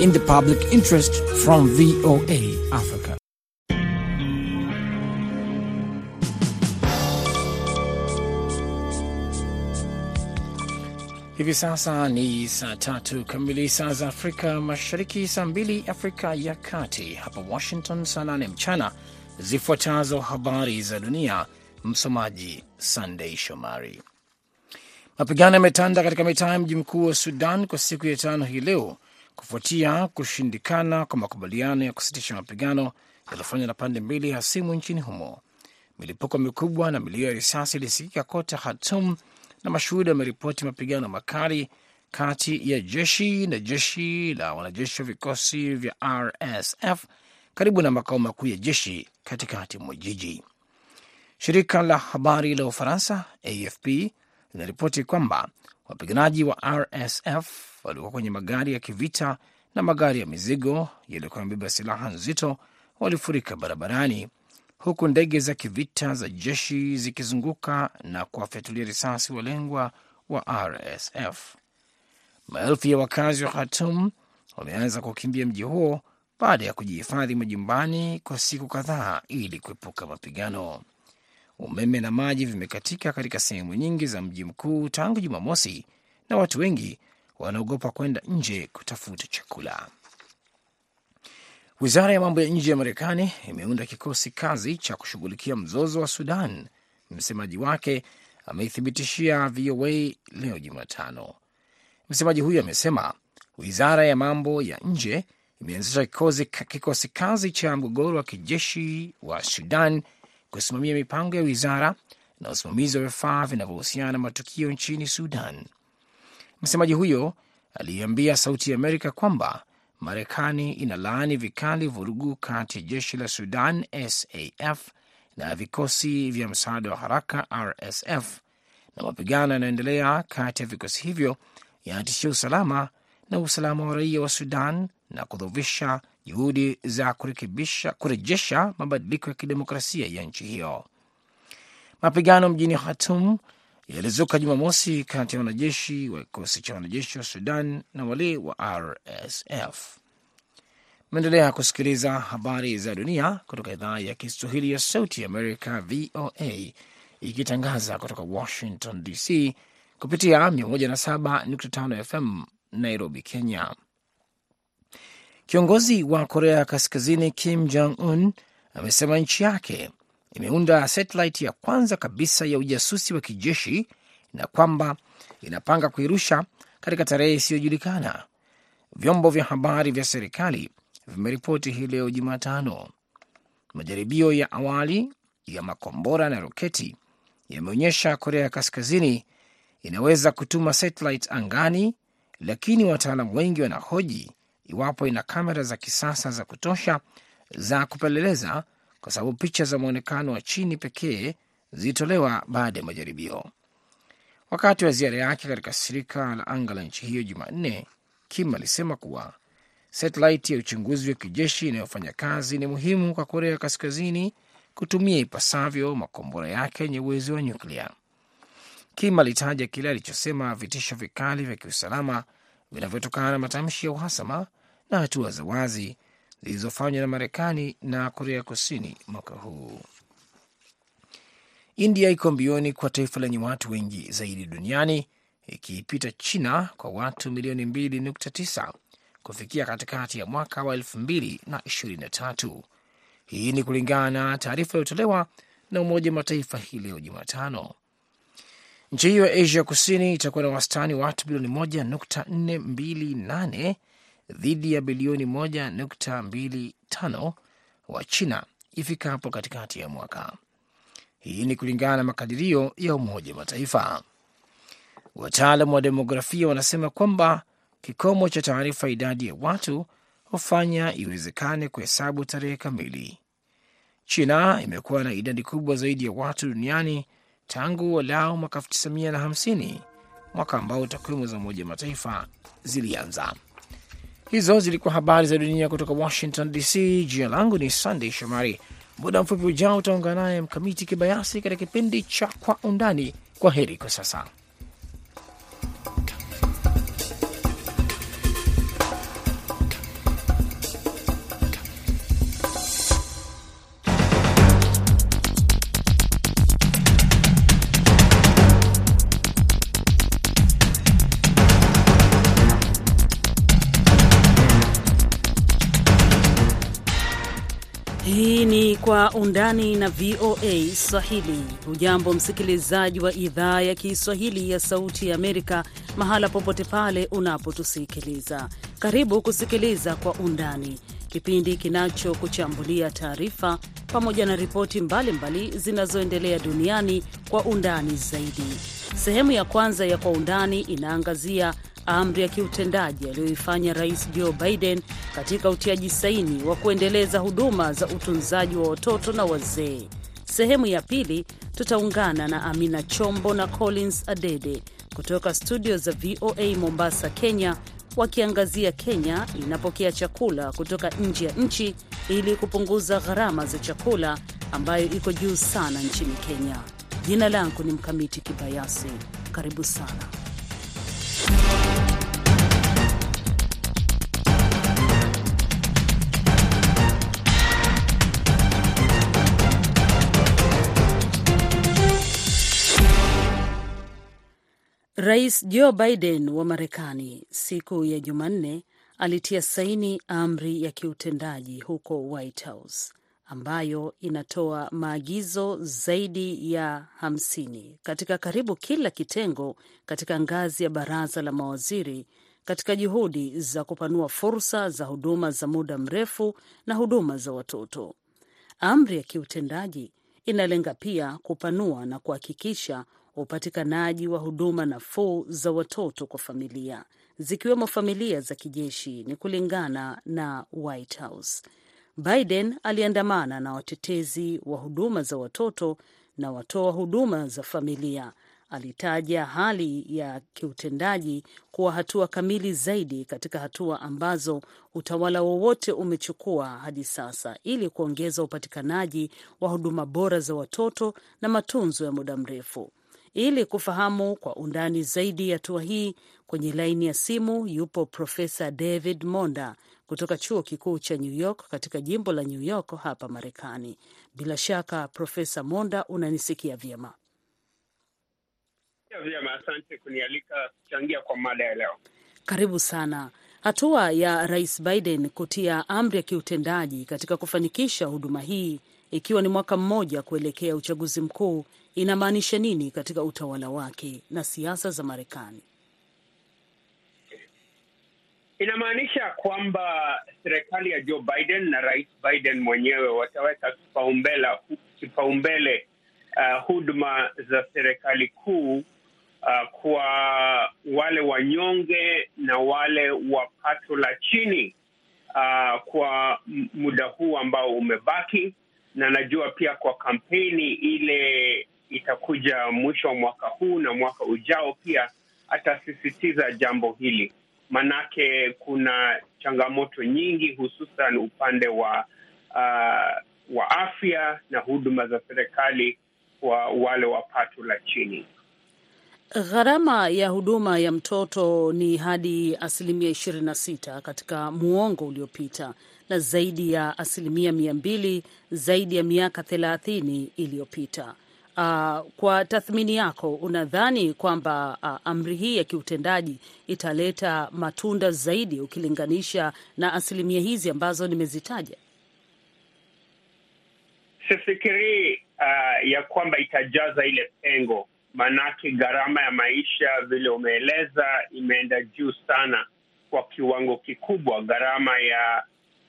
in the public interest from VOA Africa. Hivi sasa ni saa tatu kamili saa za Afrika Mashariki, saa mbili Afrika ya Kati, hapa Washington saa nane mchana. Zifuatazo habari za dunia, msomaji Sandei Shomari. Mapigano yametanda katika mitaa ya mji mkuu wa Sudan kwa siku ya tano hii leo kufuatia kushindikana kwa makubaliano ya kusitisha mapigano yaliyofanywa na pande mbili hasimu nchini humo. Milipuko mikubwa na milio ya risasi ilisikika kote Khartoum na mashuhuda wameripoti mapigano makali kati ya jeshi na jeshi la wanajeshi wa vikosi vya RSF karibu na makao makuu ya jeshi katikati mwa jiji. Shirika la habari la Ufaransa AFP linaripoti kwamba wapiganaji wa RSF walikuwa kwenye magari ya kivita na magari ya mizigo yaliyokuwa yamebeba silaha nzito walifurika barabarani huku ndege za kivita za jeshi zikizunguka na kuwafyatulia risasi walengwa wa RSF. Maelfu ya wakazi wa Khartoum wameanza kukimbia mji huo baada ya kujihifadhi majumbani kwa siku kadhaa ili kuepuka mapigano. Umeme na maji vimekatika katika sehemu nyingi za mji mkuu tangu Jumamosi, na watu wengi wanaogopa kwenda nje kutafuta chakula. Wizara ya mambo ya nje ya Marekani imeunda kikosi kazi cha kushughulikia mzozo wa Sudan. Msemaji wake ameithibitishia VOA leo Jumatano. Msemaji huyo amesema wizara ya mambo ya nje imeanzisha kikosi kazi cha mgogoro wa kijeshi wa Sudan kusimamia mipango ya wizara na usimamizi wa vifaa vinavyohusiana na matukio nchini Sudan. Msemaji huyo aliambia Sauti ya Amerika kwamba Marekani inalaani vikali vurugu kati ya jeshi la Sudan SAF na vikosi vya msaada wa haraka RSF, na mapigano yanayoendelea kati ya vikosi hivyo yanatishia usalama na usalama wa raia wa Sudan na kudhoofisha juhudi za kurejesha mabadiliko ya kidemokrasia ya nchi hiyo. Mapigano mjini Khartoum yalizuka Jumamosi kati ya wanajeshi wa kikosi cha wanajeshi wa Sudan na wale wa RSF. Meendelea kusikiliza habari za dunia kutoka idhaa ya Kiswahili ya Sauti Amerika, VOA, ikitangaza kutoka Washington DC kupitia 107.5 FM Nairobi, Kenya. Kiongozi wa Korea Kaskazini Kim Jong Un amesema nchi yake imeunda satellite ya kwanza kabisa ya ujasusi wa kijeshi na kwamba inapanga kuirusha katika tarehe isiyojulikana. Vyombo vya habari vya serikali vimeripoti hii leo Jumatano. Majaribio ya awali ya makombora na roketi yameonyesha Korea Kaskazini inaweza kutuma satellite angani, lakini wataalamu wengi wanahoji iwapo ina kamera za kisasa za kutosha za kupeleleza kwa sababu picha za mwonekano wa chini pekee zilitolewa baada ya majaribio. Wakati wa ziara yake katika shirika la anga la nchi hiyo Jumanne, Kim alisema kuwa satelaiti ya uchunguzi wa kijeshi inayofanya kazi ni muhimu kwa Korea Kaskazini kutumia ipasavyo makombora yake yenye uwezo wa nyuklia. Kim alitaja kile alichosema vitisho vikali vya kiusalama vinavyotokana na matamshi ya uhasama na hatua za wazi zilizofanywa na Marekani na Korea Kusini mwaka huu. India iko mbioni kwa taifa lenye watu wengi zaidi duniani ikiipita China kwa watu milioni 2.9 kufikia katikati ya mwaka wa 2023. Hii ni kulingana na taarifa iliyotolewa na Umoja wa Mataifa hii leo Jumatano. Nchi hiyo ya Asia Kusini itakuwa na wastani wa watu bilioni 1.428 dhidi ya bilioni 1.25 wa China ifikapo katikati ya mwaka. Hii ni kulingana na makadirio ya Umoja wa Mataifa. Wataalamu wa demografia wanasema kwamba kikomo cha taarifa idadi ya watu hufanya iwezekane kuhesabu tarehe kamili. China imekuwa na idadi kubwa zaidi ya watu duniani tangu walau mwaka 1950 mwaka ambao takwimu za Umoja wa Mataifa zilianza. Hizo zilikuwa habari za dunia kutoka Washington DC. Jina langu ni Sandey Shomari. Muda mfupi ujao utaungana naye Mkamiti Kibayasi katika kipindi cha Kwa Undani. Kwa heri kwa sasa. Undani na VOA Swahili. Hujambo msikilizaji wa idhaa ya Kiswahili ya Sauti ya Amerika, mahala popote pale unapotusikiliza. Karibu kusikiliza Kwa Undani, kipindi kinachokuchambulia taarifa pamoja na ripoti mbalimbali zinazoendelea duniani kwa undani zaidi. Sehemu ya kwanza ya Kwa Undani inaangazia amri ya kiutendaji aliyoifanya Rais Joe Biden katika utiaji saini wa kuendeleza huduma za utunzaji wa watoto na wazee. Sehemu ya pili tutaungana na Amina Chombo na Collins Adede kutoka studio za VOA Mombasa, Kenya, wakiangazia Kenya inapokea chakula kutoka nje ya nchi ili kupunguza gharama za chakula ambayo iko juu sana nchini Kenya. Jina langu ni Mkamiti Kibayasi. Karibu sana. Rais Joe Biden wa Marekani siku ya Jumanne alitia saini amri ya kiutendaji huko White House ambayo inatoa maagizo zaidi ya hamsini katika karibu kila kitengo katika ngazi ya baraza la mawaziri katika juhudi za kupanua fursa za huduma za muda mrefu na huduma za watoto. Amri ya kiutendaji inalenga pia kupanua na kuhakikisha upatikanaji wa huduma nafuu za watoto kwa familia zikiwemo familia za kijeshi, ni kulingana na White House. Biden aliandamana na watetezi wa huduma za watoto na watoa huduma za familia. Alitaja hali ya kiutendaji kuwa hatua kamili zaidi katika hatua ambazo utawala wowote umechukua hadi sasa ili kuongeza upatikanaji wa huduma bora za watoto na matunzo ya muda mrefu. Ili kufahamu kwa undani zaidi hatua hii, kwenye laini ya simu yupo Profesa David Monda kutoka chuo kikuu cha New York katika jimbo la New York hapa Marekani. Bila shaka, Profesa Monda, unanisikia vyema? Vyema, asante kunialika kuchangia kwa mada ya leo. Karibu sana. Hatua ya Rais Biden kutia amri ya kiutendaji katika kufanikisha huduma hii ikiwa ni mwaka mmoja kuelekea uchaguzi mkuu inamaanisha nini katika utawala wake na siasa za Marekani? Inamaanisha kwamba serikali ya Joe Biden na Rais Biden mwenyewe wataweka kipaumbele kipaumbele uh, huduma za serikali kuu uh, kwa wale wanyonge na wale wa pato la chini uh, kwa muda huu ambao umebaki, na najua pia kwa kampeni ile itakuja mwisho wa mwaka huu na mwaka ujao pia atasisitiza jambo hili, manake kuna changamoto nyingi, hususan upande wa uh, wa afya na huduma za serikali kwa wale wa pato la chini. Gharama ya huduma ya mtoto ni hadi asilimia ishirini na sita katika muongo uliopita na zaidi ya asilimia mia mbili zaidi ya miaka thelathini iliyopita. Uh, kwa tathmini yako unadhani kwamba uh, amri hii ya kiutendaji italeta matunda zaidi ukilinganisha na asilimia hizi ambazo nimezitaja? Sifikirii uh, ya kwamba itajaza ile pengo, maanake gharama ya maisha vile umeeleza imeenda juu sana kwa kiwango kikubwa, gharama ya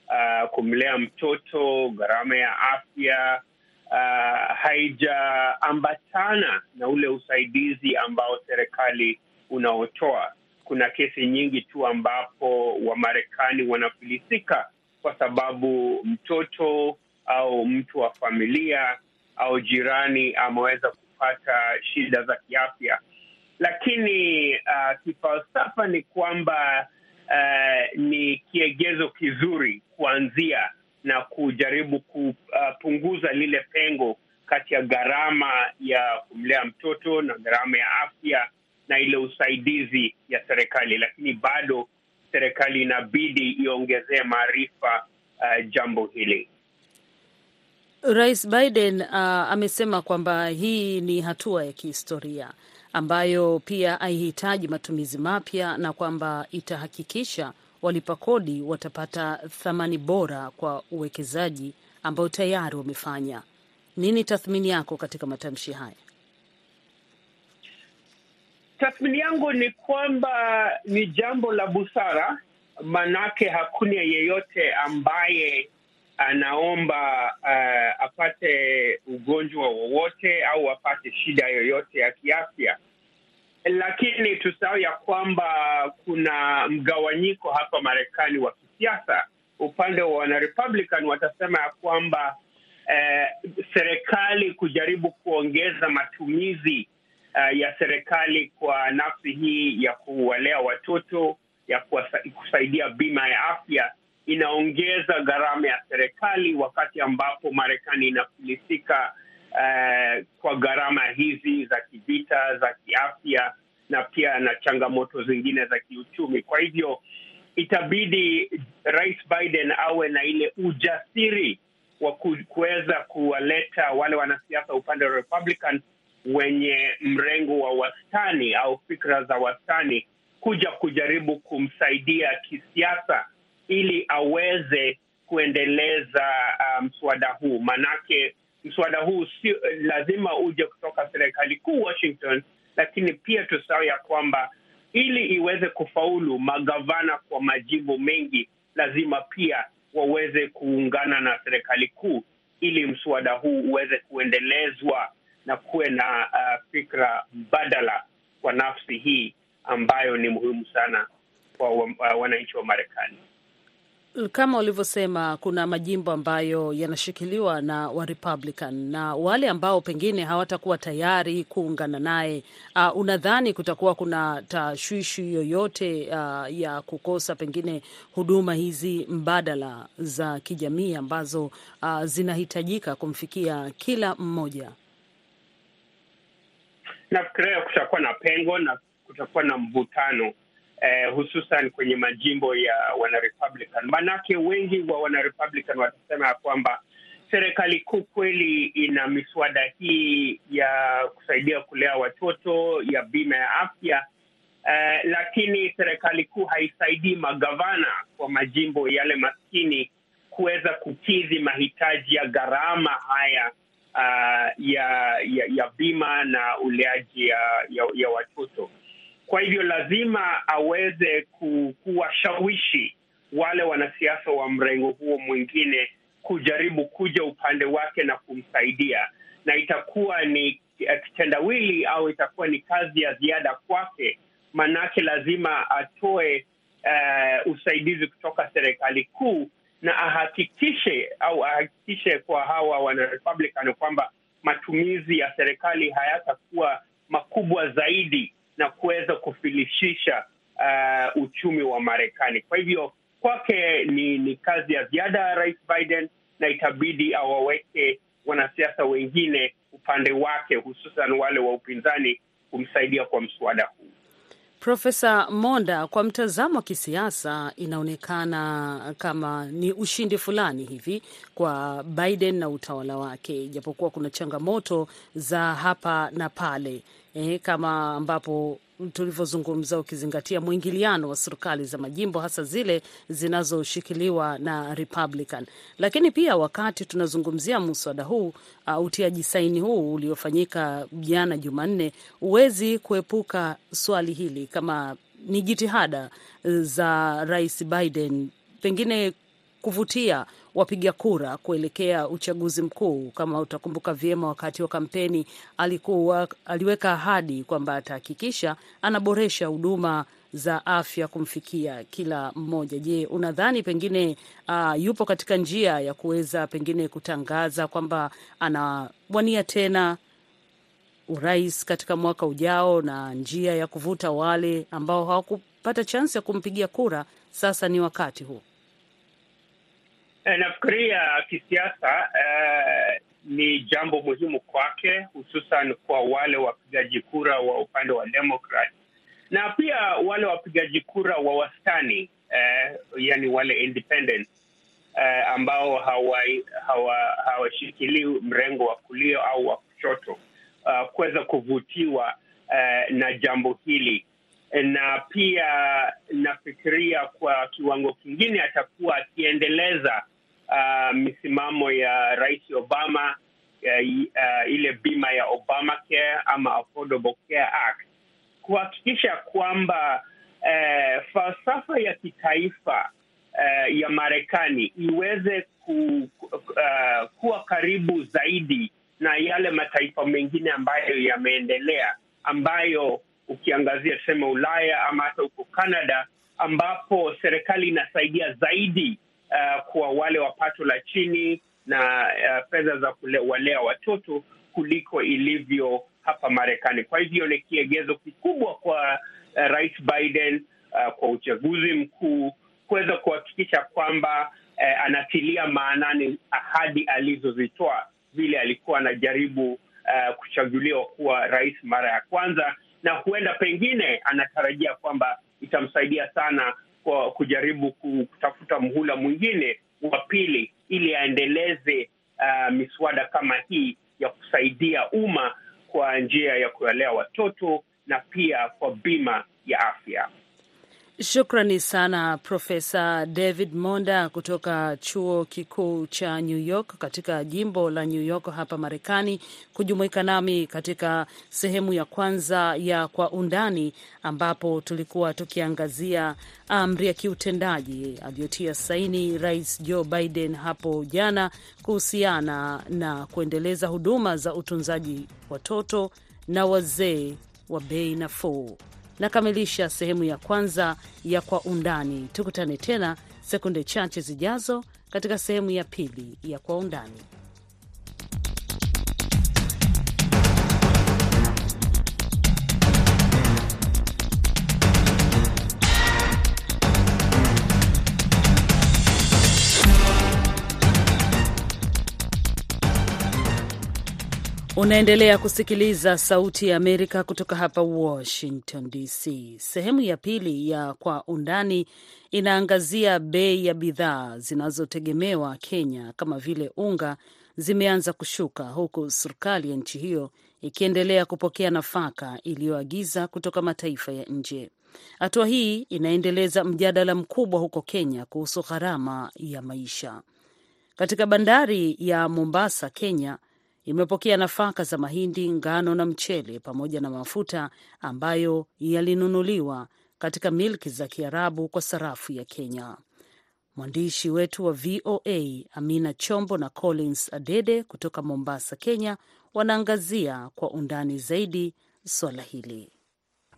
uh, kumlea mtoto, gharama ya afya Uh, haijaambatana na ule usaidizi ambao serikali unaotoa. Kuna kesi nyingi tu ambapo Wamarekani wanafilisika kwa sababu mtoto au mtu wa familia au jirani ameweza kupata shida za kiafya, lakini uh, kifalsafa ni kwamba uh, ni kiegezo kizuri kuanzia na kujaribu kupunguza lile pengo kati ya gharama ya kumlea mtoto na gharama ya afya na ile usaidizi ya serikali, lakini bado serikali inabidi iongezee maarifa uh, jambo hili. Rais Biden uh, amesema kwamba hii ni hatua ya kihistoria ambayo pia haihitaji matumizi mapya na kwamba itahakikisha walipa kodi watapata thamani bora kwa uwekezaji ambao tayari wamefanya. Nini tathmini yako katika matamshi haya? Tathmini yangu ni kwamba ni jambo la busara, manake hakuna yeyote ambaye anaomba uh, apate ugonjwa wowote au apate shida yoyote ya kiafya, lakini tusahau ya kwamba kuna mgawanyiko hapa Marekani wa kisiasa. Upande wa wanarepublican watasema ya kwamba eh, serikali kujaribu kuongeza matumizi eh, ya serikali kwa nafsi hii ya kuwalea watoto ya kusaidia bima ya afya inaongeza gharama ya serikali, wakati ambapo Marekani inafilisika uh, kwa gharama hizi za kivita, za kiafya na pia na changamoto zingine za kiuchumi. Kwa hivyo itabidi Rais Biden awe na ile ujasiri wa kuweza kuwaleta wale wanasiasa upande wa Republican wenye mrengo wa wastani au fikra za wastani kuja kujaribu kumsaidia kisiasa ili aweze kuendeleza mswada um, huu. Manake mswada huu si lazima uje kutoka serikali kuu Washington, lakini pia tusahau ya kwamba ili iweze kufaulu, magavana kwa majimbo mengi lazima pia waweze kuungana na serikali kuu ili mswada huu uweze kuendelezwa na kuwe na uh, fikra mbadala kwa nafsi hii ambayo ni muhimu sana kwa uh, wananchi wa Marekani. Kama ulivyosema, kuna majimbo ambayo yanashikiliwa na wa Republican na wale ambao pengine hawatakuwa tayari kuungana naye. Uh, unadhani kutakuwa kuna tashwishi yoyote uh, ya kukosa pengine huduma hizi mbadala za kijamii ambazo uh, zinahitajika kumfikia kila mmoja? Nafikiria kutakuwa na pengo na kutakuwa na mvutano eh, hususan kwenye majimbo ya wanarepublican. Maanake wengi wa wanarepublican watasema ya kwamba serikali kuu kweli ina miswada hii ya kusaidia kulea watoto, ya bima ya afya eh, lakini serikali kuu haisaidii magavana kwa majimbo yale maskini kuweza kukidhi mahitaji ya gharama haya uh, ya, ya ya bima na uleaji ya, ya, ya watoto. Kwa hivyo lazima aweze ku, kuwashawishi wale wanasiasa wa mrengo huo mwingine kujaribu kuja upande wake na kumsaidia, na itakuwa ni kitendawili au itakuwa ni kazi ya ziada kwake, manake lazima atoe uh, usaidizi kutoka serikali kuu na ahakikishe au ahakikishe kwa hawa wana Republican kwamba matumizi ya serikali hayatakuwa makubwa zaidi na kuweza kufilishisha uh, uchumi wa Marekani. Kwa hivyo kwake ni, ni kazi ya ziada ya Rais Biden, na itabidi awaweke wanasiasa wengine upande wake, hususan wale wa upinzani kumsaidia kwa mswada huu. Profesa Monda, kwa mtazamo wa kisiasa inaonekana kama ni ushindi fulani hivi kwa Biden na utawala wake, japokuwa kuna changamoto za hapa na pale eh, kama ambapo tulivyozungumza, ukizingatia mwingiliano wa serikali za majimbo hasa zile zinazoshikiliwa na Republican. Lakini pia wakati tunazungumzia muswada huu uh, utiaji saini huu uliofanyika jana Jumanne, huwezi kuepuka swali hili kama ni jitihada za Rais Biden pengine kuvutia wapiga kura kuelekea uchaguzi mkuu. Kama utakumbuka vyema, wakati wa kampeni alikuwa aliweka ahadi kwamba atahakikisha anaboresha huduma za afya kumfikia kila mmoja. Je, unadhani pengine uh, yupo katika njia ya kuweza pengine kutangaza kwamba anawania tena urais katika mwaka ujao na njia ya kuvuta wale ambao hawakupata chansi ya kumpigia kura? Sasa ni wakati huu. Nafikiria kisiasa eh, ni jambo muhimu kwake, hususan kwa wale wapigaji kura wa upande wa Demokrat na pia wale wapigaji kura wa wastani eh, yani wale independent eh, ambao hawashikilii hawa, hawa mrengo wa kulia au wa kushoto uh, kuweza kuvutiwa eh, na jambo hili. Na pia nafikiria kwa kiwango kingine atakuwa akiendeleza uh, misimamo ya Rais Obama ya, uh, ile bima ya Obamacare ama Affordable Care Act. Kuhakikisha kwamba uh, falsafa ya kitaifa uh, ya Marekani iweze ku, uh, kuwa karibu zaidi na yale mataifa mengine ambayo yameendelea, ambayo ukiangazia tuseme Ulaya ama hata huko Canada, ambapo serikali inasaidia zaidi uh, kwa wale wa pato la chini na uh, fedha za kuwalea watoto kuliko ilivyo hapa Marekani. Kwa hivyo ni kiegezo kikubwa kwa uh, Rais Biden uh, kwa uchaguzi mkuu kuweza kuhakikisha kwamba uh, anatilia maanani ahadi alizozitoa vile alikuwa anajaribu uh, kuchaguliwa kuwa rais mara ya kwanza, na huenda pengine anatarajia kwamba itamsaidia sana kwa kujaribu kutafuta mhula mwingine wa pili ili aendeleze uh, miswada kama hii ya kusaidia umma kwa njia ya kuwalea watoto na pia kwa bima ya afya. Shukrani sana Profesa David Monda kutoka chuo kikuu cha New York katika jimbo la New York hapa Marekani, kujumuika nami katika sehemu ya kwanza ya Kwa Undani, ambapo tulikuwa tukiangazia amri ya kiutendaji aliyotia saini Rais Joe Biden hapo jana kuhusiana na kuendeleza huduma za utunzaji watoto na wazee wa bei nafuu. Nakamilisha sehemu ya kwanza ya Kwa Undani. Tukutane tena sekunde chache zijazo katika sehemu ya pili ya Kwa Undani. Unaendelea kusikiliza Sauti ya Amerika kutoka hapa Washington DC. Sehemu ya pili ya Kwa Undani inaangazia bei ya bidhaa zinazotegemewa Kenya kama vile unga zimeanza kushuka, huku serikali ya nchi hiyo ikiendelea kupokea nafaka iliyoagiza kutoka mataifa ya nje. Hatua hii inaendeleza mjadala mkubwa huko Kenya kuhusu gharama ya maisha. Katika bandari ya Mombasa, Kenya imepokea nafaka za mahindi, ngano na mchele pamoja na mafuta ambayo yalinunuliwa katika milki za Kiarabu kwa sarafu ya Kenya. Mwandishi wetu wa VOA Amina Chombo na Collins Adede kutoka Mombasa, Kenya, wanaangazia kwa undani zaidi swala hili.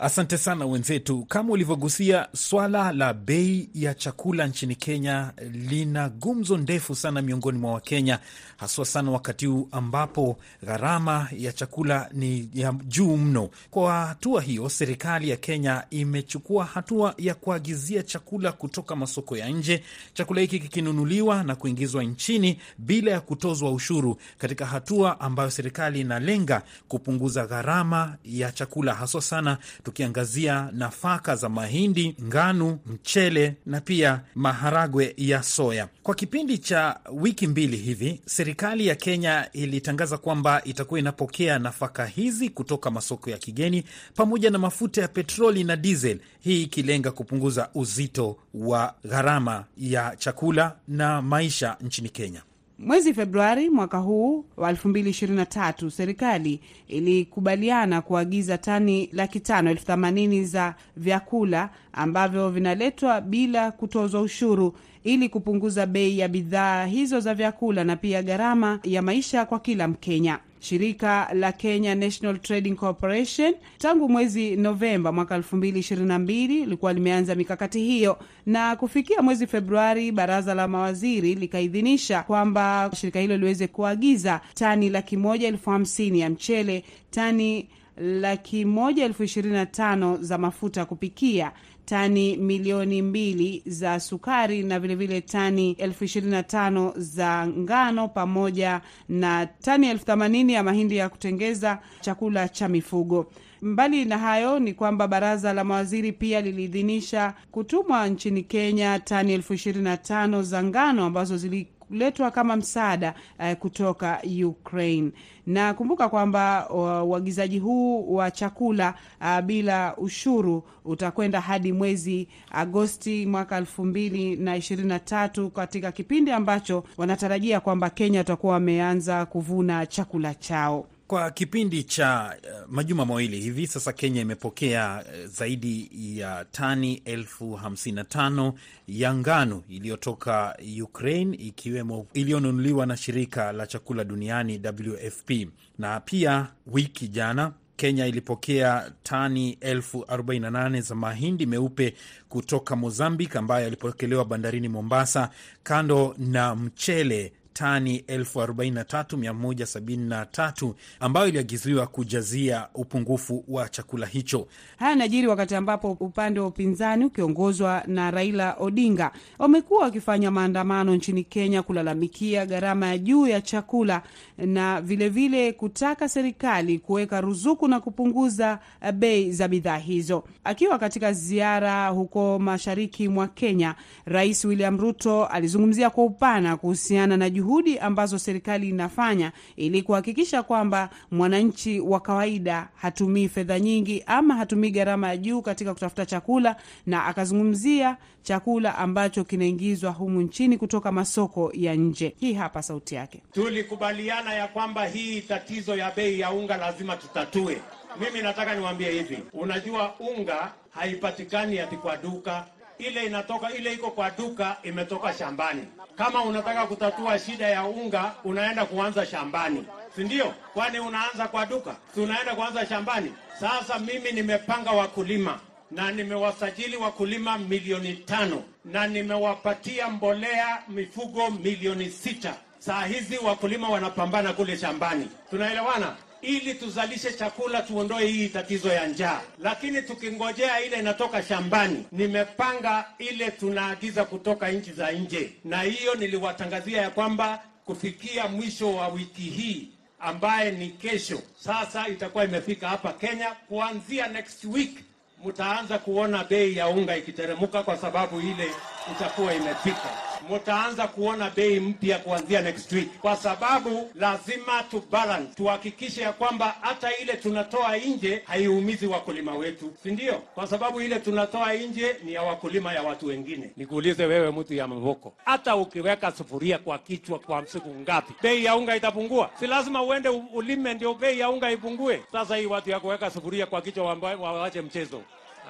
Asante sana wenzetu. Kama ulivyogusia, swala la bei ya chakula nchini Kenya lina gumzo ndefu sana miongoni mwa Wakenya, haswa sana wakati huu ambapo gharama ya chakula ni ya juu mno. Kwa hatua hiyo, serikali ya Kenya imechukua hatua ya kuagizia chakula kutoka masoko ya nje, chakula hiki kikinunuliwa na kuingizwa nchini bila ya kutozwa ushuru, katika hatua ambayo serikali inalenga kupunguza gharama ya chakula haswa sana tukiangazia nafaka za mahindi, ngano, mchele na pia maharagwe ya soya. Kwa kipindi cha wiki mbili hivi, serikali ya Kenya ilitangaza kwamba itakuwa inapokea nafaka hizi kutoka masoko ya kigeni pamoja na mafuta ya petroli na diesel, hii ikilenga kupunguza uzito wa gharama ya chakula na maisha nchini Kenya. Mwezi Februari mwaka huu wa 2023 serikali ilikubaliana kuagiza tani laki tano elfu themanini za vyakula ambavyo vinaletwa bila kutozwa ushuru ili kupunguza bei ya bidhaa hizo za vyakula na pia gharama ya maisha kwa kila Mkenya. Shirika la Kenya National Trading Corporation tangu mwezi Novemba mwaka 2022 lilikuwa limeanza mikakati hiyo, na kufikia mwezi Februari baraza la mawaziri likaidhinisha kwamba shirika hilo liweze kuagiza tani laki moja elfu hamsini ya mchele, tani laki moja elfu ishirini na tano za mafuta kupikia tani milioni mbili za sukari na vilevile vile tani elfu ishirini na tano za ngano pamoja na tani elfu themanini ya mahindi ya kutengeza chakula cha mifugo. Mbali na hayo ni kwamba baraza la mawaziri pia liliidhinisha kutumwa nchini Kenya tani elfu ishirini na tano za ngano ambazo zili kuletwa kama msaada uh, kutoka Ukraine. Na kumbuka kwamba uagizaji huu wa chakula uh, bila ushuru utakwenda hadi mwezi Agosti mwaka elfu mbili na ishirini na tatu katika kipindi ambacho wanatarajia kwamba Kenya watakuwa wameanza kuvuna chakula chao. Kwa kipindi cha uh, majuma mawili hivi sasa, Kenya imepokea uh, zaidi ya tani elfu hamsini na tano ya ngano iliyotoka Ukraine, ikiwemo iliyonunuliwa na shirika la chakula duniani WFP. Na pia wiki jana Kenya ilipokea tani elfu arobaini na nane za mahindi meupe kutoka Mozambique, ambayo yalipokelewa bandarini Mombasa, kando na mchele tani 43173 ambayo iliagiziwa kujazia upungufu wa chakula hicho. Haya najiri wakati ambapo upande wa upinzani ukiongozwa na Raila Odinga wamekuwa wakifanya maandamano nchini Kenya kulalamikia gharama ya juu ya chakula na vilevile vile kutaka serikali kuweka ruzuku na kupunguza bei za bidhaa hizo. Akiwa katika ziara huko mashariki mwa Kenya, Rais William Ruto alizungumzia kwa upana kuhusiana na juhudi ambazo serikali inafanya ili kuhakikisha kwamba mwananchi wa kawaida hatumii fedha nyingi ama hatumii gharama ya juu katika kutafuta chakula, na akazungumzia chakula ambacho kinaingizwa humu nchini kutoka masoko ya nje. Hii hapa sauti yake. Tulikubaliana ya kwamba hii tatizo ya bei ya unga lazima tutatue. Mimi nataka niwaambie hivi, unajua unga haipatikani ati kwa duka ile inatoka ile iko kwa duka imetoka shambani. Kama unataka kutatua shida ya unga, unaenda kuanza shambani, si ndio? Kwani unaanza kwa duka? Si unaenda kuanza shambani? Sasa mimi nimepanga wakulima na nimewasajili wakulima milioni tano na nimewapatia mbolea mifugo milioni sita. Saa hizi wakulima wanapambana kule shambani, tunaelewana? Ili tuzalishe chakula tuondoe hii tatizo ya njaa. Lakini tukingojea ile inatoka shambani, nimepanga ile tunaagiza kutoka nchi za nje, na hiyo niliwatangazia ya kwamba kufikia mwisho wa wiki hii ambaye ni kesho, sasa itakuwa imefika hapa Kenya. Kuanzia next week mtaanza kuona bei ya unga ikiteremuka, kwa sababu ile itakuwa imefika. Mtaanza kuona bei mpya kuanzia next week, kwa sababu lazima tu balance, tuhakikishe ya kwamba hata ile tunatoa nje haiumizi wakulima wetu, si ndio? Kwa sababu ile tunatoa nje ni ya wakulima ya watu wengine. Nikuulize wewe, mtu ya Mvoko, hata ukiweka sufuria kwa kichwa kwa siku ngapi, bei ya unga itapungua? Si lazima uende ulime ndio bei ya unga ipungue? Sasa hii watu ya kuweka sufuria kwa kichwa wawache mchezo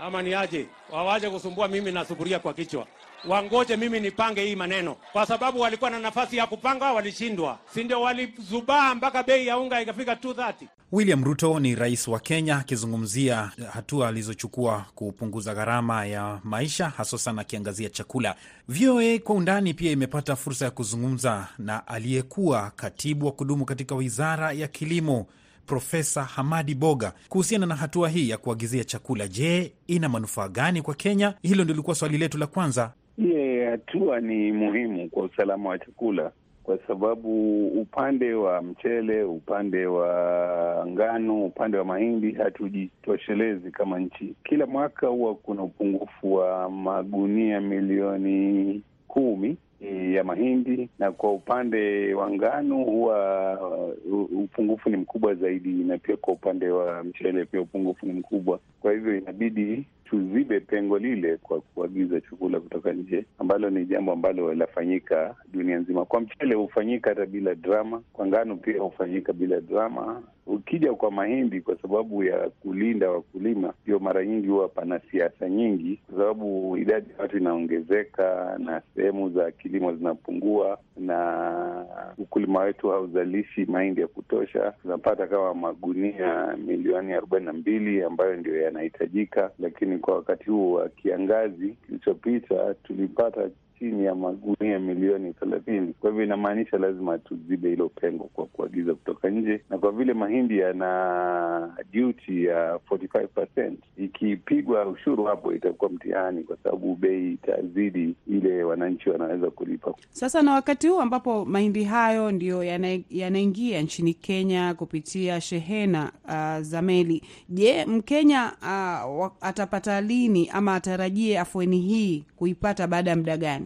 ama ni aje? Wawache kusumbua mimi na sufuria kwa kichwa, wangoje mimi nipange hii maneno, kwa sababu walikuwa na nafasi ya kupanga, walishindwa, si ndio? Walizubaa mpaka bei ya unga ikafika 230. William Ruto ni rais wa Kenya akizungumzia hatua alizochukua kupunguza gharama ya maisha, haswa sana akiangazia chakula. VOA kwa undani pia imepata fursa ya kuzungumza na aliyekuwa katibu wa kudumu katika wizara ya kilimo Profesa Hamadi Boga kuhusiana na hatua hii ya kuagizia chakula. Je, ina manufaa gani kwa Kenya? Hilo ndio lilikuwa swali letu la kwanza. Hiye hatua ni muhimu kwa usalama wa chakula, kwa sababu upande wa mchele, upande wa ngano, upande wa mahindi hatujitoshelezi kama nchi. Kila mwaka huwa kuna upungufu wa magunia milioni kumi ya mahindi na kwa upande wa ngano huwa uh, upungufu ni mkubwa zaidi, na pia kwa upande wa mchele pia upungufu ni mkubwa. Kwa hivyo inabidi tuzibe pengo lile kwa kuagiza chakula kutoka nje, ambalo ni jambo ambalo linafanyika dunia nzima. Kwa mchele hufanyika hata bila drama, kwa ngano pia hufanyika bila drama. Ukija kwa mahindi, kwa sababu ya kulinda wakulima, ndio mara nyingi huwa pana siasa nyingi, kwa sababu idadi ya watu inaongezeka na sehemu za kilimo zinapungua, na ukulima wetu hauzalishi mahindi ya kutosha. Tunapata kama magunia milioni arobaini na mbili ambayo ndio yanahitajika, lakini kwa wakati huu wa kiangazi kilichopita tulipata chini ya magunia milioni thelathini. Kwa hivyo inamaanisha lazima tuzibe hilo pengo kwa kuagiza kutoka nje, na kwa vile mahindi yana duty ya 45%, ikipigwa ushuru hapo itakuwa mtihani, kwa sababu bei itazidi ile wananchi wanaweza kulipa. Sasa na wakati huu ambapo mahindi hayo ndiyo yanaingia yana nchini Kenya kupitia shehena uh, za meli, je, Mkenya uh, atapata lini ama atarajie afueni hii kuipata baada ya muda gani?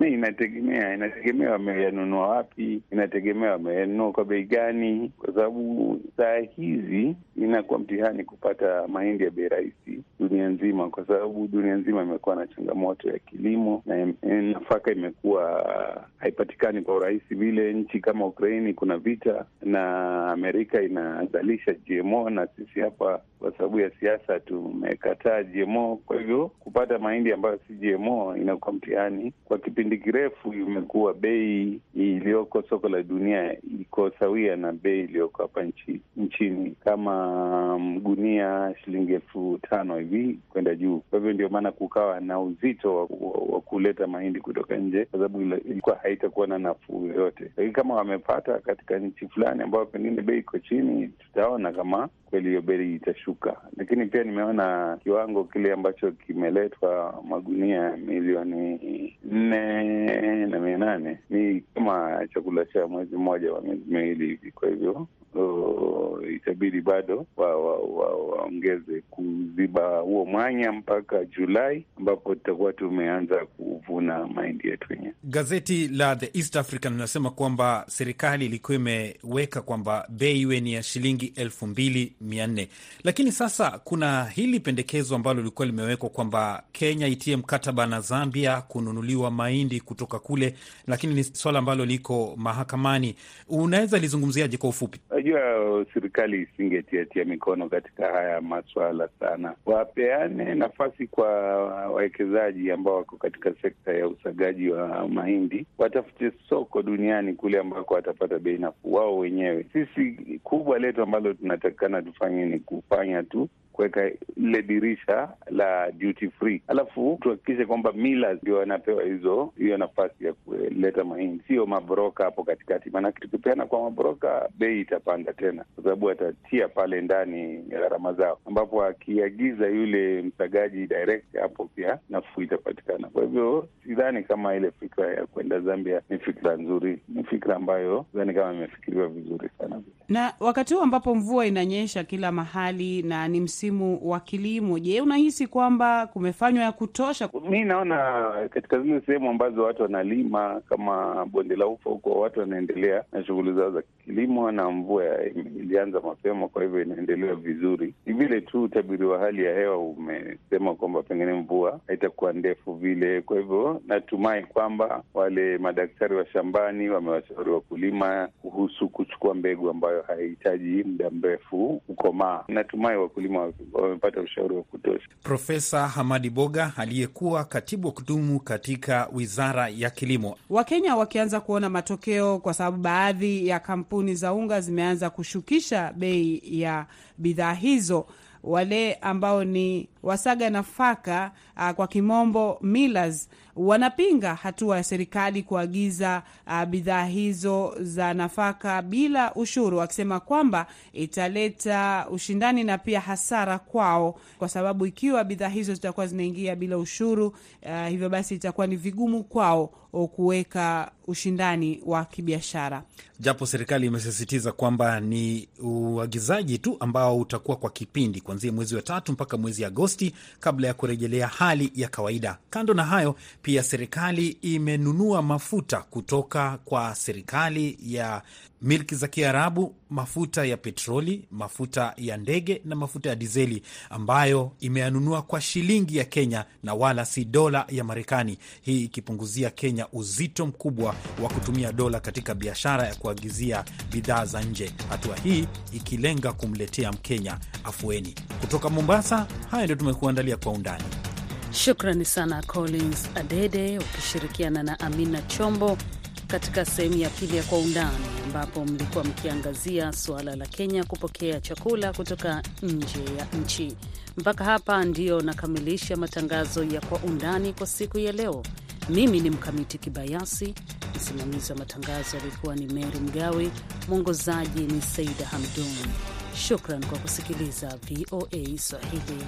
Inategemea, inategemea wameyanunua wapi, inategemea wameyanunua kwa bei gani, kwa sababu saa hizi inakuwa mtihani kupata mahindi ya bei rahisi dunia nzima, kwa sababu dunia nzima imekuwa na changamoto ya kilimo na nafaka imekuwa haipatikani kwa urahisi vile. Nchi kama Ukraini kuna vita na Amerika inazalisha GMO na sisi hapa kwa sababu ya siasa tumekataa GMO. Kwa hivyo kupata mahindi ambayo si GMO inakuwa mtihani. Kwa kipindi kirefu imekuwa bei iliyoko soko la dunia iko sawia na bei iliyoko hapa nchi, nchini kama gunia shilingi elfu tano hivi kwenda juu. Kwa hivyo ndio maana kukawa na uzito wa, wa, wa kuleta mahindi kutoka nje, kwa sababu ilikuwa haitakuwa na nafuu yoyote. Lakini kama wamepata katika nchi fulani ambayo pengine bei iko chini, tutaona kama kweli hiyo bei itashuka. Lakini pia nimeona kiwango kile ambacho kimeletwa magunia milioni nne na mia nane ni kama chakula cha mwezi mmoja wa miezi miwili hivi, kwa hivyo itabidi bado waongeze wa, wa, kuziba huo mwanya mpaka Julai ambapo tutakuwa tumeanza kuvuna mahindi yetu wenyewe. Gazeti la The East African linasema kwamba serikali ilikuwa imeweka kwamba bei iwe ni ya shilingi elfu mbili mia nne. Lakini sasa kuna hili pendekezo ambalo lilikuwa limewekwa kwamba Kenya itie mkataba na Zambia kununuliwa mahindi kutoka kule, lakini ni swala ambalo liko mahakamani. Unaweza lizungumziaje kwa ufupi? Najua serikali isingetiatia mikono katika haya maswala sana, wapeane nafasi kwa wawekezaji ambao wako katika sekta ya usagaji wa mahindi, watafute soko duniani kule ambako watapata bei nafuu wao wenyewe. Sisi kubwa letu ambalo tunatakikana tufanye ni kufanya tu kuweka lile dirisha la duty free, alafu tuhakikishe kwamba mila ndio wanapewa hizo hiyo nafasi ya kuleta mahindi, sio mabroka hapo katikati. Maanake tukipeana kwa mabroka, bei itapanda tena, kwa sababu atatia pale ndani gharama zao, ambapo akiagiza yule msagaji direct, hapo pia nafuu itapatikana. Kwa hivyo sidhani kama ile fikra ya kwenda Zambia ni fikra nzuri, ni fikra ambayo sidhani kama imefikiriwa vizuri sana. Na wakati huu ambapo mvua inanyesha kila mahali na ni msimu wa kilimo, je, unahisi kwamba kumefanywa ya kutosha? Mi naona katika zile sehemu ambazo watu wanalima kama bonde la ufa huko, watu wanaendelea na shughuli zao za kilimo, na mvua ilianza mapema, kwa hivyo inaendelea vizuri. Ni vile tu utabiri wa hali ya hewa umesema kwamba pengine mvua haitakuwa ndefu vile. Kwa hivyo natumai kwamba wale madaktari wa shambani wamewashauri wakulima kuhusu kuchukua mbegu ambayo haihitaji muda mrefu kukomaa. Natumai wakulima wamepata ushauri wa kutosha. Profesa Hamadi Boga aliyekuwa katibu wa kudumu katika wizara ya kilimo. Wakenya wakianza kuona matokeo, kwa sababu baadhi ya kampuni za unga zimeanza kushukisha bei ya bidhaa hizo. Wale ambao ni wasaga nafaka uh, kwa kimombo millers, wanapinga hatua ya serikali kuagiza uh, bidhaa hizo za nafaka bila ushuru, wakisema kwamba italeta ushindani na pia hasara kwao, kwa sababu ikiwa bidhaa hizo zitakuwa zinaingia bila ushuru uh, hivyo basi itakuwa ni vigumu kwao kuweka ushindani wa kibiashara. Japo serikali imesisitiza kwamba ni uagizaji tu ambao utakuwa kwa kipindi kuanzia mwezi wa tatu mpaka mwezi Agosti kabla ya kurejelea hali ya kawaida. Kando na hayo, pia serikali imenunua mafuta kutoka kwa serikali ya milki za Kiarabu, mafuta ya petroli, mafuta ya ndege na mafuta ya dizeli ambayo imeyanunua kwa shilingi ya Kenya na wala si dola ya Marekani, hii ikipunguzia Kenya uzito mkubwa wa kutumia dola katika biashara ya kuagizia bidhaa za nje, hatua hii ikilenga kumletea Mkenya afueni. Kutoka Mombasa, haya ndio tumekuandalia kwa undani. Shukrani sana Collins Adede ukishirikiana na Amina Chombo katika sehemu ya pili ya Kwa Undani, ambapo mlikuwa mkiangazia suala la Kenya kupokea chakula kutoka nje ya nchi. Mpaka hapa ndiyo nakamilisha matangazo ya Kwa Undani kwa siku ya leo. Mimi ni Mkamiti Kibayasi, msimamizi wa matangazo alikuwa ni Meri Mgawe, mwongozaji ni Saida Hamdun. Shukran kwa kusikiliza VOA Swahili.